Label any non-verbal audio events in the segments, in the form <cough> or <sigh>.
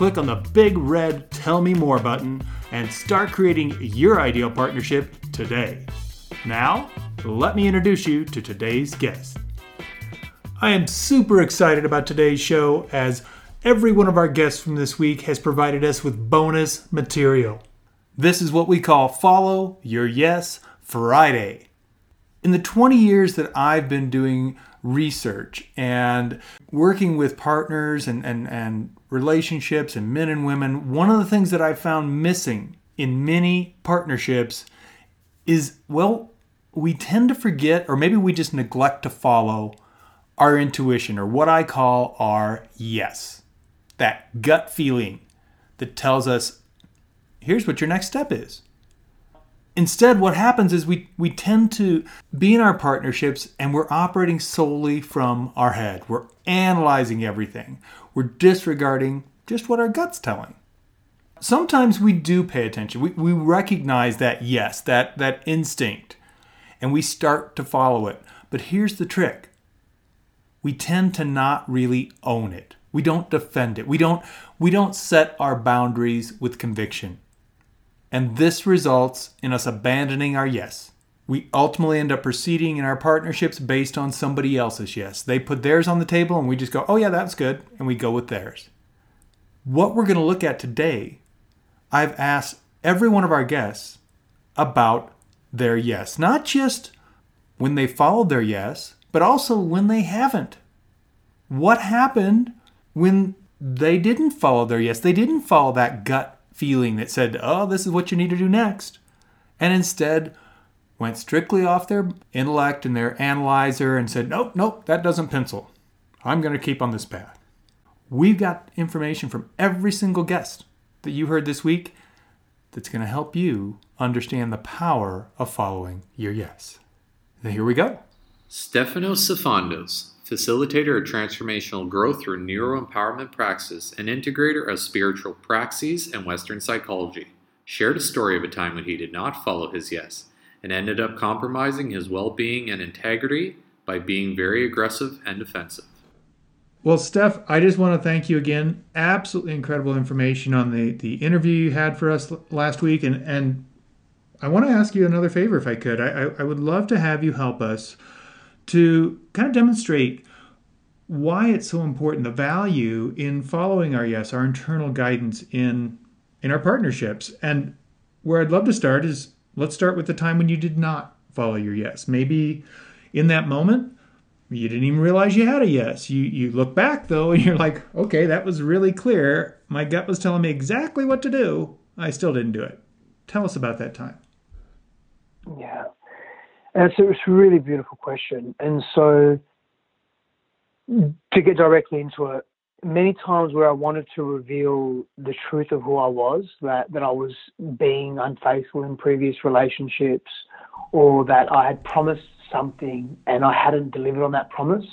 click on the big red Tell Me More button, and start creating your ideal partnership today. Now, let me introduce you to today's guest. I am super excited about today's show as every one of our guests from this week has provided us with bonus material. This is what we call Follow Your Yes Friday. In the 20 years that I've been doing research and working with partners and, and, and relationships and men and women, one of the things that I've found missing in many partnerships is, well, we tend to forget, or maybe we just neglect to follow our intuition, or what I call our yes. That gut feeling that tells us, here's what your next step is. Instead, what happens is we, we tend to be in our partnerships and we're operating solely from our head. We're analyzing everything, we're disregarding just what our gut's telling. Sometimes we do pay attention. We, we recognize that yes, that, that instinct, and we start to follow it. But here's the trick we tend to not really own it. We don't defend it. We don't we don't set our boundaries with conviction. And this results in us abandoning our yes. We ultimately end up proceeding in our partnerships based on somebody else's yes. They put theirs on the table and we just go, "Oh yeah, that's good," and we go with theirs. What we're going to look at today, I've asked every one of our guests about their yes, not just when they followed their yes, but also when they haven't. What happened when they didn't follow their yes? They didn't follow that gut feeling that said, oh, this is what you need to do next. And instead went strictly off their intellect and their analyzer and said, nope, nope, that doesn't pencil. I'm going to keep on this path. We've got information from every single guest that you heard this week that's going to help you understand the power of following your yes. Now, here we go. Stefanos Sifandos, facilitator of transformational growth through neuro empowerment praxis and integrator of spiritual praxis and Western psychology, shared a story of a time when he did not follow his yes and ended up compromising his well being and integrity by being very aggressive and defensive. Well, Steph, I just want to thank you again. Absolutely incredible information on the, the interview you had for us last week. And, and I want to ask you another favor if I could. I, I would love to have you help us to kind of demonstrate why it's so important, the value in following our yes, our internal guidance in in our partnerships. And where I'd love to start is let's start with the time when you did not follow your yes. Maybe in that moment you didn't even realize you had a yes. You you look back though and you're like, okay, that was really clear. My gut was telling me exactly what to do. I still didn't do it. Tell us about that time. Yeah. And so it's a really beautiful question. And so to get directly into it, many times where I wanted to reveal the truth of who I was, that, that I was being unfaithful in previous relationships, or that I had promised something and I hadn't delivered on that promise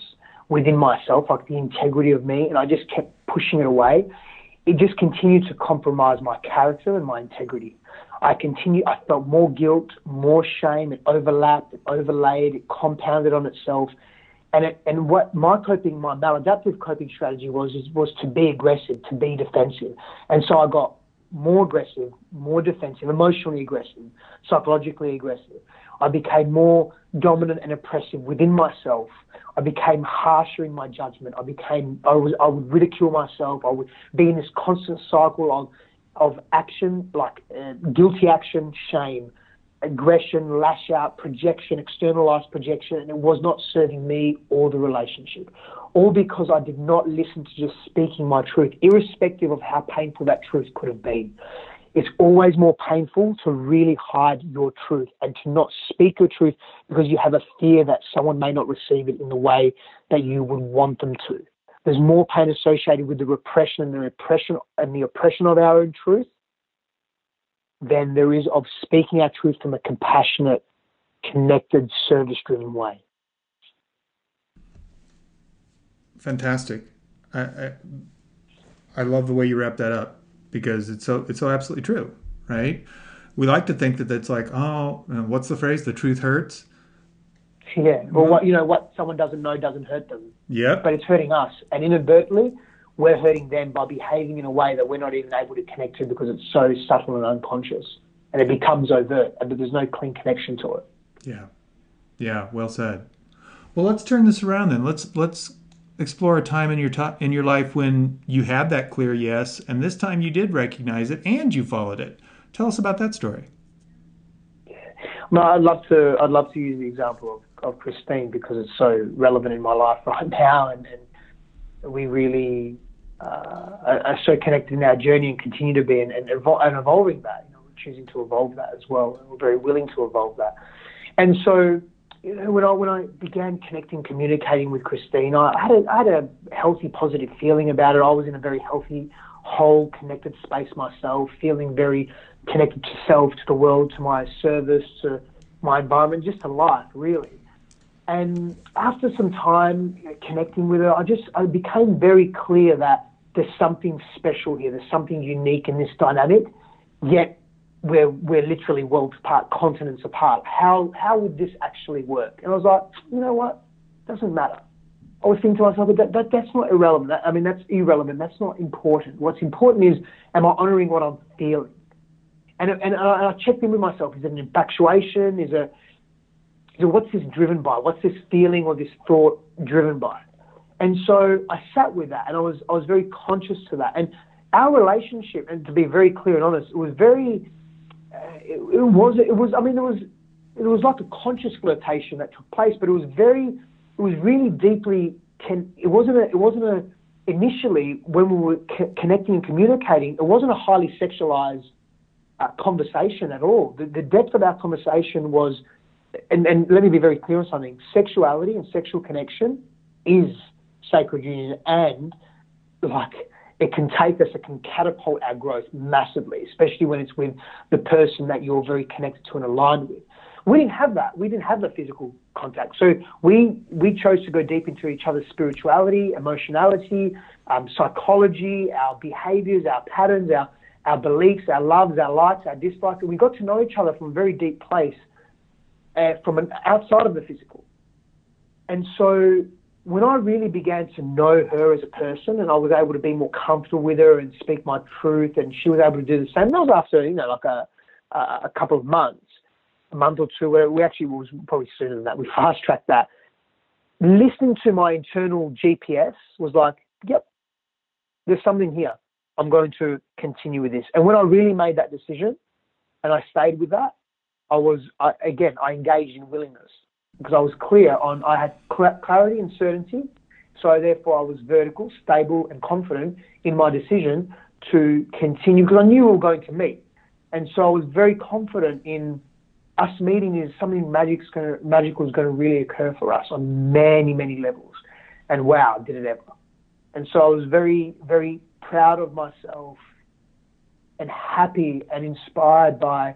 within myself, like the integrity of me, and I just kept pushing it away, it just continued to compromise my character and my integrity. I continued, I felt more guilt, more shame. It overlapped, it overlaid, it compounded on itself. And it, and what my coping, my maladaptive coping strategy was, is, was to be aggressive, to be defensive. And so I got more aggressive, more defensive, emotionally aggressive, psychologically aggressive. I became more dominant and oppressive within myself. I became harsher in my judgment. I became, I was, I would ridicule myself. I would be in this constant cycle of of action, like uh, guilty action, shame, aggression, lash out, projection, externalized projection, and it was not serving me or the relationship. All because I did not listen to just speaking my truth, irrespective of how painful that truth could have been. It's always more painful to really hide your truth and to not speak your truth because you have a fear that someone may not receive it in the way that you would want them to. There's more pain associated with the repression and the repression and the oppression of our own truth than there is of speaking our truth from a compassionate, connected, service driven way. Fantastic. I, I, I love the way you wrap that up because it's so it's so absolutely true, right? We like to think that it's like, oh, what's the phrase? The truth hurts. Yeah. Well, what you know, what someone doesn't know doesn't hurt them. Yeah. But it's hurting us, and inadvertently, we're hurting them by behaving in a way that we're not even able to connect to because it's so subtle and unconscious, and it becomes overt, and there's no clean connection to it. Yeah. Yeah. Well said. Well, let's turn this around then. Let's let's explore a time in your to- in your life when you had that clear yes, and this time you did recognize it and you followed it. Tell us about that story. No, I'd love to. I'd love to use the example of, of Christine because it's so relevant in my life <laughs> right now, and, and we really Uh, are, so connected in our journey and continue to be, and, and, evol- and evolving that. You know, we're choosing to evolve that as well, and we're very willing to evolve that. And so, you know, when I when I began connecting, communicating with Christine, I had a, I had a healthy, positive feeling about it. I was in a very healthy, whole, connected space myself, feeling very connected to self, to the world, to my service, to my environment, just to life, really. And after some time you know, connecting with her, I just I became very clear that there's something special here. There's something unique in this dynamic. Yet we're we're literally worlds apart, continents apart. How how would this actually work? And I was like, you know what? Doesn't matter. I was thinking to myself, that, that that's not irrelevant. That, I mean, that's irrelevant. That's not important. What's important is, am I honouring what I'm feeling? And, and, I, I checked in with myself. Is it an infatuation? Is it, it what's this driven by? What's this feeling or this thought driven by? And so I sat with that, and I was I was very conscious to that. And our relationship, and to be very clear and honest, it was very. Uh, it, it was it was I mean it was it was like a conscious flirtation that took place, but it was very it was really deeply. It wasn't a it wasn't a initially when we were c- connecting and communicating. It wasn't a highly sexualized uh, conversation at all. The, the depth of our conversation was, and, and let me be very clear on something sexuality and sexual connection is sacred union and like it can take us, it can catapult our growth massively, especially when it's with the person that you're very connected to and aligned with. We didn't have that. We didn't have the physical contact. So we we chose to go deep into each other's spirituality, emotionality, um, psychology, our behaviors, our patterns, our our beliefs, our loves, our likes, our dislikes. And we got to know each other from a very deep place, uh, from an outside of the physical. And so when I really began to know her as a person and I was able to be more comfortable with her and speak my truth and she was able to do the same, that was after, you know, like a, a couple of months, a month or two, where we actually was probably sooner than that. We <laughs> fast tracked that. Listening to my internal GPS was like, yep, there's something here. I'm going to continue with this. And when I really made that decision and I stayed with that, I was, I, again, I engaged in willingness because I was clear on, I had clarity and certainty. So therefore I was vertical, stable and confident in my decision to continue because I knew we were going to meet. And so I was very confident in us meeting is something magic's gonna, magical is going to really occur for us on many, many levels. And wow, did it ever. And so I was very, very proud of myself and happy and inspired by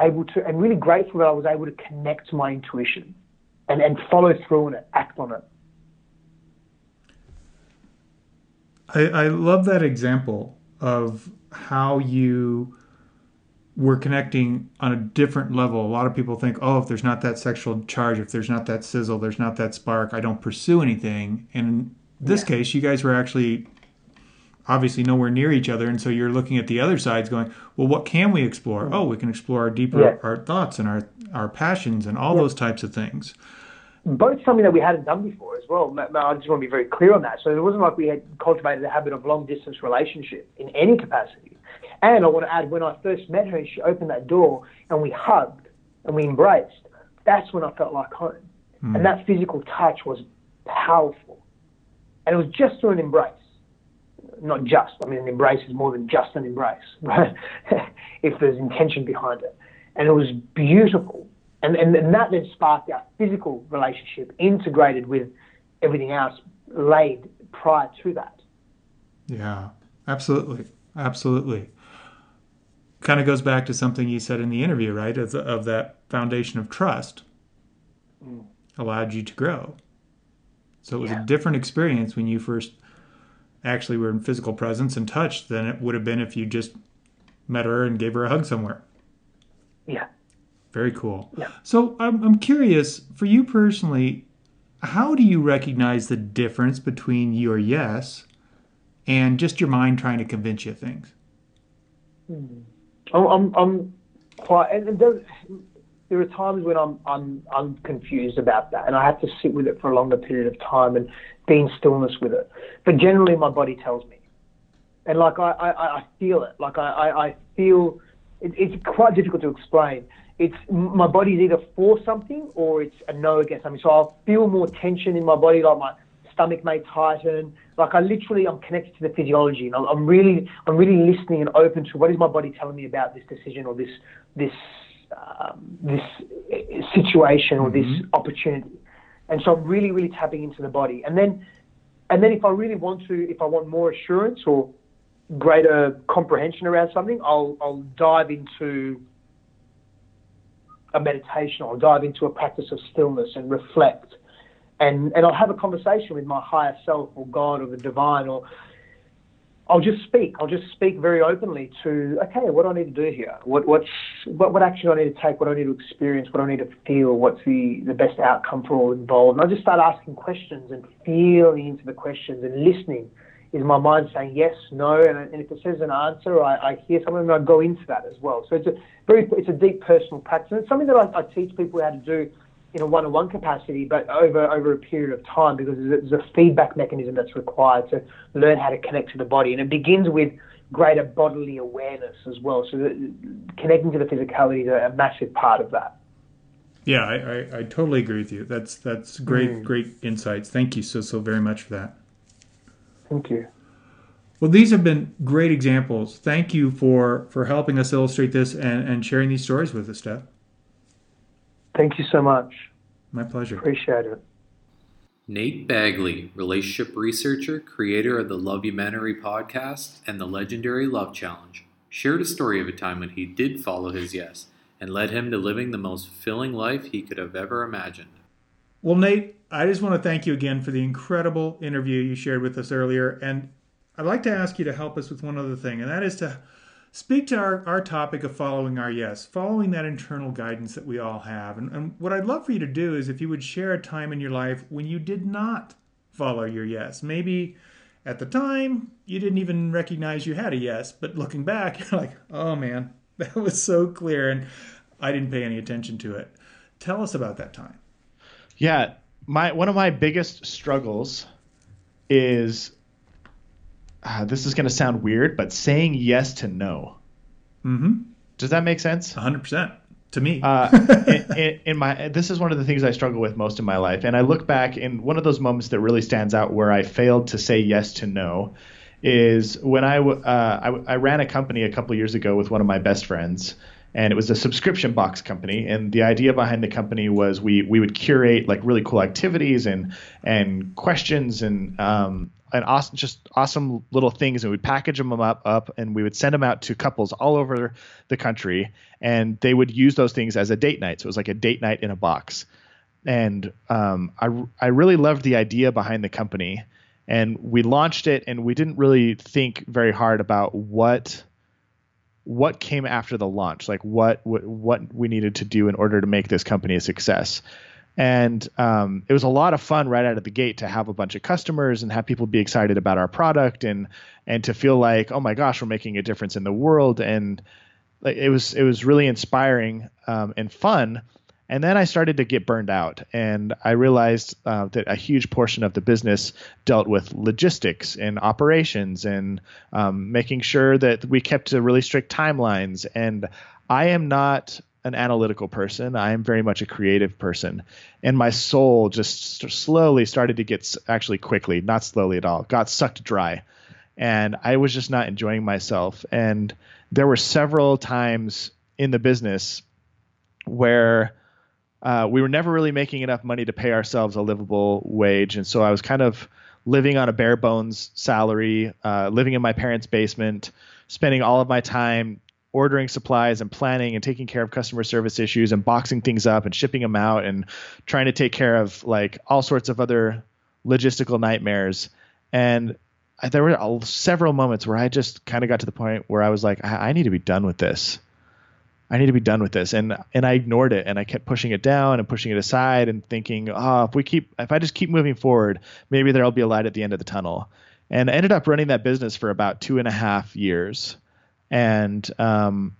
able to and really grateful that I was able to connect to my intuition and, and follow through on it, act on it. I, I love that example of how you were connecting on a different level. A lot of people think, oh, if there's not that sexual charge, if there's not that sizzle, there's not that spark, I don't pursue anything. And in this yeah. case, you guys were actually obviously nowhere near each other and so you're looking at the other sides going well what can we explore? Mm. oh we can explore our deeper yeah. our thoughts and our our passions and all yeah. those types of things. Both something that we hadn't done before as well. I just want to be very clear on that. So it wasn't like we had cultivated the habit of long distance relationship in any capacity. And i want to add when i first met her she opened that door and we hugged and we embraced. That's when i felt like home. Mm. and that physical touch was powerful. And it was just through an embrace not just. I mean, an embrace is more than just an embrace, <laughs> right? if there's intention behind it. And it was beautiful. And, and, and that then sparked our physical relationship integrated with everything else laid prior to that. Yeah, absolutely. Absolutely. kind of goes back to something you said in the interview, right? Of, of that foundation of trust mm. allowed you to grow. So it was yeah. a different experience when you first actually were in physical presence and touch than it would have been if you just met her and gave her a hug somewhere. Yeah. Very cool. Yeah. So I'm, I'm curious, for you personally, how do you recognize the difference between your yes and just your mind trying to convince you of things? Hmm. I'm, I'm quite, and there, there are times when I'm, I'm, I'm confused about that, and I have to sit with it for a longer period of time and be in stillness with it. But generally, my body tells me, and like I, I, I feel it. Like I, I, feel it, it's quite difficult to explain. It's my body's either for something or it's a no against something. So I'll feel more tension in my body, like my stomach may tighten. Like I literally, I'm connected to the physiology, and I'm, I'm really, I'm really listening and open to what is my body telling me about this decision or this, this, um, this situation or mm-hmm. this opportunity. And so I'm really, really tapping into the body. And then, and then if I really want to, if I want more assurance or greater comprehension around something, I'll, I'll dive into a meditation. I'll dive into a practice of stillness and reflect. And, and I'll have a conversation with my higher self or God or the divine or I'll just speak. I'll just speak very openly to, okay, what do I need to do here? What, what's, what, what action do I need to take? What do I need to experience? What do I need to feel? What's the, the best outcome for all involved? And I just start asking questions and feeling into the questions and listening is my mind saying yes, no, and, and if it says an answer, I, I hear something and I go into that as well. So it's a very, it's a deep personal practice. And it's something that I, I teach people how to do in a one-on-one capacity, but over over a period of time because there's a feedback mechanism that's required to learn how to connect to the body, and it begins with greater bodily awareness as well. So connecting to the physicality is a, massive part of that. Yeah, I, I, I, totally agree with you. That's that's great mm. great insights. Thank you so so very much for that. Thank you. Well, these have been great examples. Thank you for for helping us illustrate this and, and sharing these stories with us, Steph. Thank you so much. My pleasure. Appreciate it. Nate Bagley, relationship researcher, creator of the Lovumentary podcast and the legendary Love Challenge, shared a story of a time when he did follow his yes and led him to living the most fulfilling life he could have ever imagined. Well, Nate, I just want to thank you again for the incredible interview you shared with us earlier. And I'd like to ask you to help us with one other thing, and that is to speak to our, our topic of following our yes, following that internal guidance that we all have. And, and what I'd love for you to do is if you would share a time in your life when you did not follow your yes. Maybe at the time you didn't even recognize you had a yes, but looking back, <laughs> you're like, oh man, <laughs> that was so clear and I didn't pay any attention to it. Tell us about that time. Yeah, my one of my biggest struggles is uh, this is going to sound weird, but saying yes to no. Mm-hmm. Does that make sense? 100% to me. uh, <laughs> in, in, in, my this is one of the things I struggle with most in my life, and I look back in one of those moments that really stands out where I failed to say yes to no is when I, uh, I, I ran a company a couple years ago with one of my best friends and it was a subscription box company and the idea behind the company was we we would curate like really cool activities and and questions and um and awesome just awesome little things and we'd package them up up and we would send them out to couples all over the country and they would use those things as a date night so it was like a date night in a box and um, I, I really loved the idea behind the company and we launched it and we didn't really think very hard about what what came after the launch, like what, what what we needed to do in order to make this company a success. And um, it was a lot of fun right out of the gate to have a bunch of customers and have people be excited about our product and and to feel like, oh my gosh, we're making a difference in the world. And it was it was really inspiring um, and fun. And then I started to get burned out, and I realized uh, that a huge portion of the business dealt with logistics and operations and um, making sure that we kept to really strict timelines. And I am not an analytical person. I am very much a creative person. And my soul just slowly started to get, actually quickly, not slowly at all, got sucked dry. And I was just not enjoying myself. And there were several times in the business where uh, we were never really making enough money to pay ourselves a livable wage, and so I was kind of living on a bare bones salary, uh, living in my parents' basement, spending all of my time ordering supplies and planning and taking care of customer service issues and boxing things up and shipping them out and trying to take care of like all sorts of other logistical nightmares. And there were several moments where I just kind of got to the point where I was like, I, I need to be done with this. I need to be done with this. And and I ignored it and I kept pushing it down and pushing it aside and thinking, oh, if we keep if I just keep moving forward, maybe there'll be a light at the end of the tunnel. And I ended up running that business for about two and a half years. And um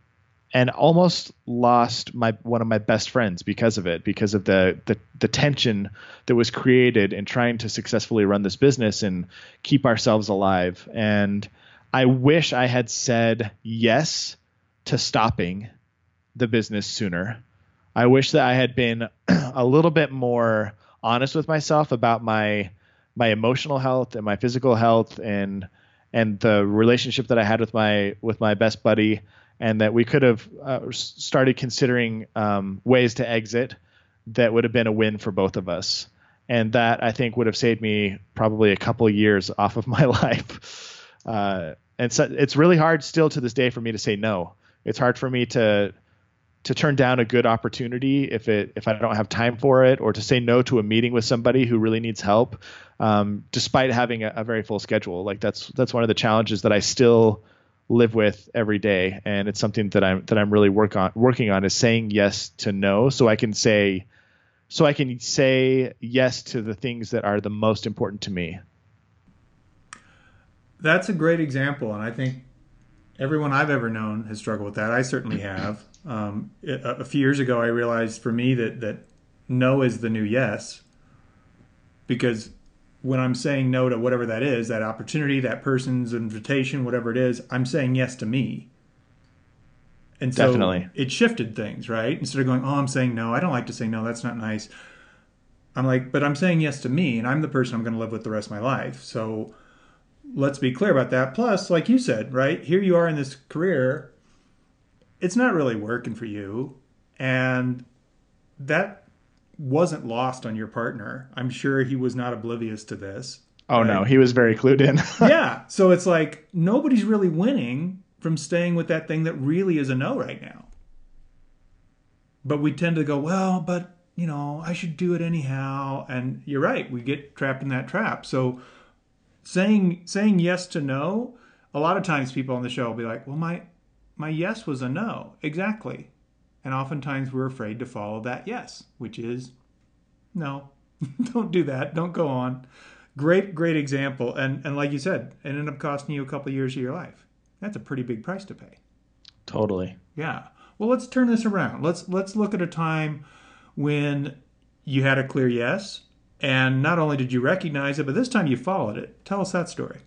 and almost lost my one of my best friends because of it, because of the the, the tension that was created in trying to successfully run this business and keep ourselves alive. And I wish I had said yes to stopping the business sooner. I wish that I had been <clears throat> a little bit more honest with myself about my my emotional health and my physical health and and the relationship that I had with my with my best buddy and that we could have uh, started considering um, ways to exit that would have been a win for both of us. And that I think would have saved me probably a couple years <laughs> off of my life. Uh, and so it's really hard still to this day for me to say no. It's hard for me to to turn down a good opportunity if it if I don't have time for it, or to say no to a meeting with somebody who really needs help, um, despite having a, a, very full schedule. Like that's that's one of the challenges that I still live with every day, and it's something that I'm that I'm really work on working on is saying yes to no, so I can say so I can say yes to the things that are the most important to me. That's a great example, and I think everyone I've ever known has struggled with that. I certainly have. Um, a, a few years ago, I realized for me that that no is the new yes, because when I'm saying no to whatever that is, that opportunity, that person's invitation, whatever it is, I'm saying yes to me. And so Definitely. it shifted things, right? Instead of going, oh, I'm saying no, I don't like to say no, that's not nice. I'm like, but I'm saying yes to me, and I'm the person I'm going to live with the rest of my life. So let's be clear about that. Plus, like you said, right? Here you are in this career it's not really working for you. And that wasn't lost on your partner. I'm sure he was not oblivious to this. Oh right? no, he was very clued in. <laughs> yeah. So it's like nobody's really winning from staying with that thing that really is a no right now. But we tend to go, well, but you know, I should do it anyhow. And you're right, we get trapped in that trap. So saying saying yes to no, a lot of times people on the show will be like, well, my my yes was a no. Exactly. And oftentimes we're afraid to follow that yes, which is no, <laughs> don't do that. Don't go on. Great, great example. And and like you said, it ended up costing you a couple of years of your life. That's a pretty big price to pay. Totally. Yeah. Well, let's turn this around. Let's let's look at a time when you had a clear yes, and not only did you recognize it, but this time you followed it. Tell us that story.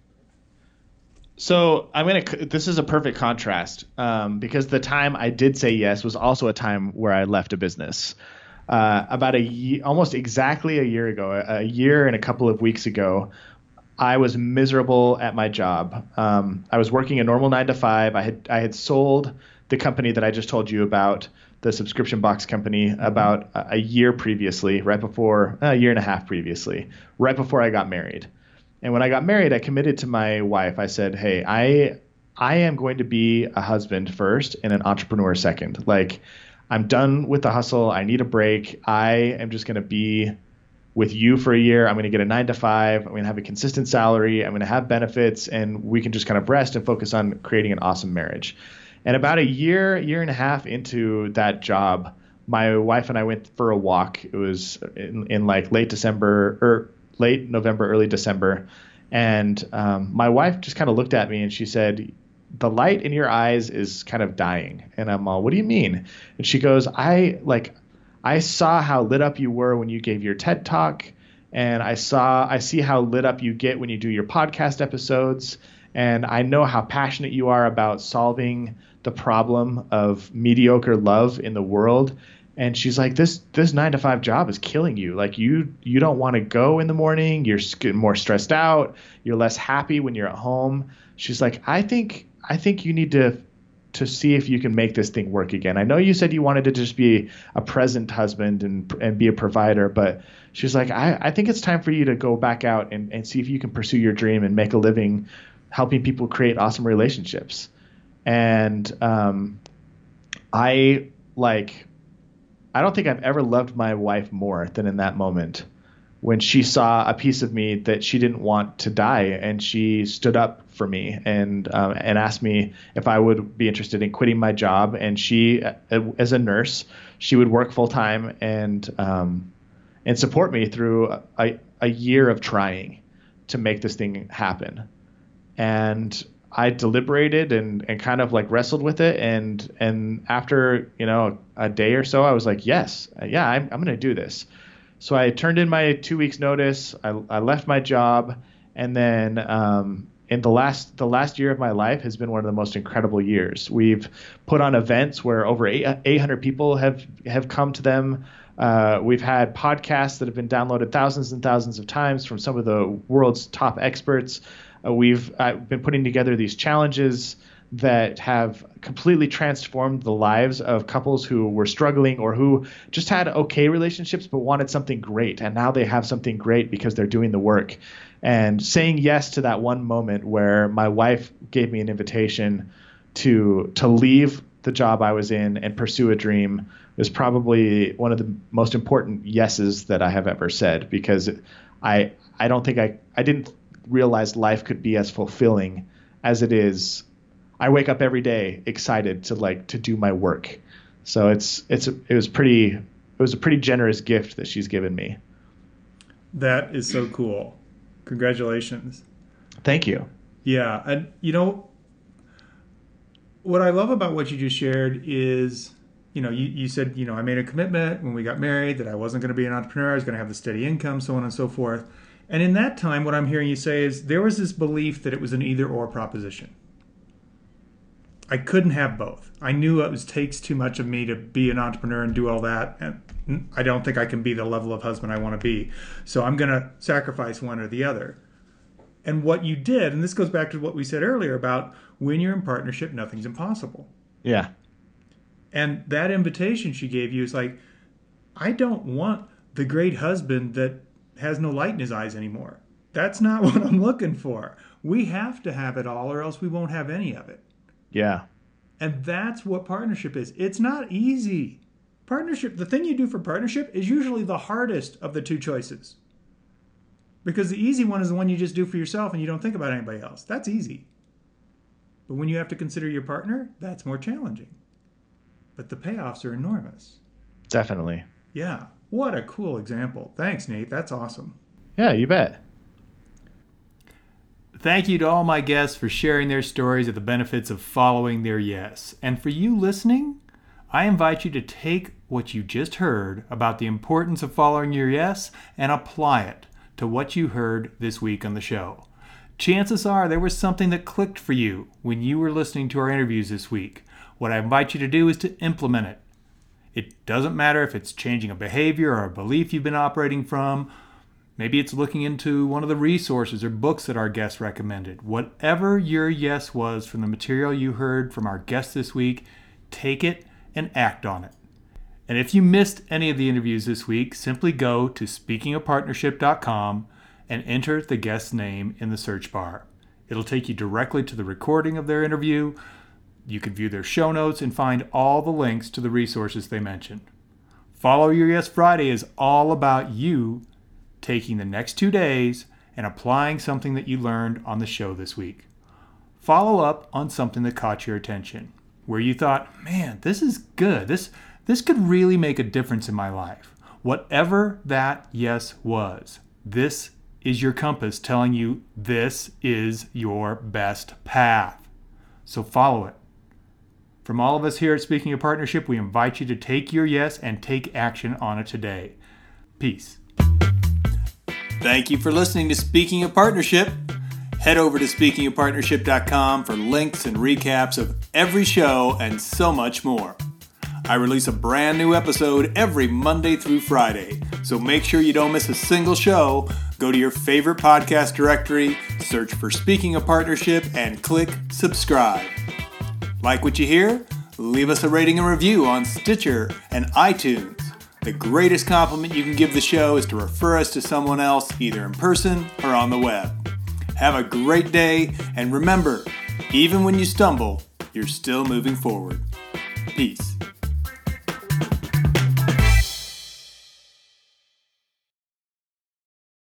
So I'm gonna. This is a perfect contrast um, because the time I did say yes was also a time where I left a business. Uh, about a almost exactly a year ago, a year and a couple of weeks ago, I was miserable at my job. Um, I was working a normal nine to five. I had I had sold the company that I just told you about, the subscription box company, about a year previously, right before a year and a half previously, right before I got married. And when I got married, I committed to my wife. I said, "Hey, I I am going to be a husband first and an entrepreneur second. Like I'm done with the hustle. I need a break. I am just going to be with you for a year. I'm going to get a 9 to 5. I'm going to have a consistent salary. I'm going to have benefits and we can just kind of rest and focus on creating an awesome marriage." And about a year, year and a half into that job, my wife and I went for a walk. It was in, in like late December or late November, early December, and um, my wife just kind of looked at me and she said, "The light in your eyes is kind of dying." And I'm all, "What do you mean?" And she goes, "I like, I saw how lit up you were when you gave your TED talk." and I saw I see how lit up you get when you do your podcast episodes and I know how passionate you are about solving the problem of mediocre love in the world and she's like this this 9 to 5 job is killing you. Like you you don't want to go in the morning. You're more stressed out. You're less happy when you're at home. She's like i think i think you need to to see if you can make this thing work again. I know you said you wanted to just be a present husband and and be a provider but she's like i i think it's time for you to go back out and and see if you can pursue your dream and make a living helping people create awesome relationships. And um, I like I don't think I've ever loved my wife more than in that moment when she saw a piece of me that she didn't want to die, and she stood up for me and um, and asked me if I would be interested in quitting my job. And she, uh, as a nurse, she would work full time and um, and support me through a, a year of trying to make this thing happen. And I deliberated and, and kind of like wrestled with it and and after you know a day or so I was like yes yeah I'm, I'm gonna do this. So I turned in my two weeks notice I, I left my job and then um, in the last the last year of my life has been one of the most incredible years. We've put on events where over 800 people have have come to them. Uh, we've had podcasts that have been downloaded thousands and thousands of times from some of the world's top experts uh, we've uh, been putting together these challenges that have completely transformed the lives of couples who were struggling or who just had okay relationships but wanted something great and now they have something great because they're doing the work. And saying yes to that one moment where my wife gave me an invitation to to leave the job I was in and pursue a dream was probably one of the most important yeses that I have ever said because I I don't think I I didn't realized life could be as fulfilling as it is. I wake up every day excited to like to do my work. So it's it's it was pretty it was a pretty generous gift that she's given me. That is so cool. Congratulations. Thank you. Yeah, and you know what I love about what you just shared is you know, you, you said, you know, I made a commitment when we got married that I wasn't going to be an entrepreneur, I was going to have the steady income, so on and so forth. And in that time, what I'm hearing you say is there was this belief that it was an either or proposition. I couldn't have both. I knew it was takes too much of me to be an entrepreneur and do all that. And I don't think I can be the level of husband I want to be. So I'm going to sacrifice one or the other. And what you did, and this goes back to what we said earlier about when you're in partnership, nothing's impossible. Yeah. And that invitation she gave you is like, I don't want the great husband that has no light in his eyes anymore. That's not <laughs> what I'm looking for. We have to have it all, or else we won't have any of it. Yeah. And that's what partnership is. It's not easy. Partnership, the thing you do for partnership is usually the hardest of the two choices. Because the easy one is the one you just do for yourself and you don't think about anybody else. That's easy. But when you have to consider your partner, that's more challenging. But the payoffs are enormous. Definitely. Yeah. What a cool example. Thanks, Nate. That's awesome. Yeah, you bet. Thank you to all my guests for sharing their stories of the benefits of following their yes. And for you listening, I invite you to take what you just heard about the importance of following your yes and apply it to what you heard this week on the show. Chances are there was something that clicked for you when you were listening to our interviews this week. What I invite you to do is to implement it it doesn't matter if it's changing a behavior or a belief you've been operating from. Maybe it's looking into one of the resources or books that our guest recommended. Whatever your yes was from the material you heard from our guest this week, take it and act on it. And if you missed any of the interviews this week, simply go to speakingofpartnership.com and enter the guest's name in the search bar. It'll take you directly to the recording of their interview you can view their show notes and find all the links to the resources they mentioned. Follow Your Yes Friday is all about you taking the next two days and applying something that you learned on the show this week. Follow up on something that caught your attention, where you thought, man, this is good. This, this could really make a difference in my life. Whatever that yes was, this is your compass telling you this is your best path. So follow it. From all of us here at Speaking of Partnership, we invite you to take your yes and take action on it today. Peace. Thank you for listening to Speaking of Partnership. Head over to speakingofpartnership.com for links and recaps of every show and so much more. I release a brand new episode every Monday through Friday, so make sure you don't miss a single show. Go to your favorite podcast directory, search for Speaking of Partnership, and click subscribe. Like what you hear? Leave us a rating and review on Stitcher and iTunes. The greatest compliment you can give the show is to refer us to someone else, either in person or on the web. Have a great day, and remember, even when you stumble, you're still moving forward. Peace.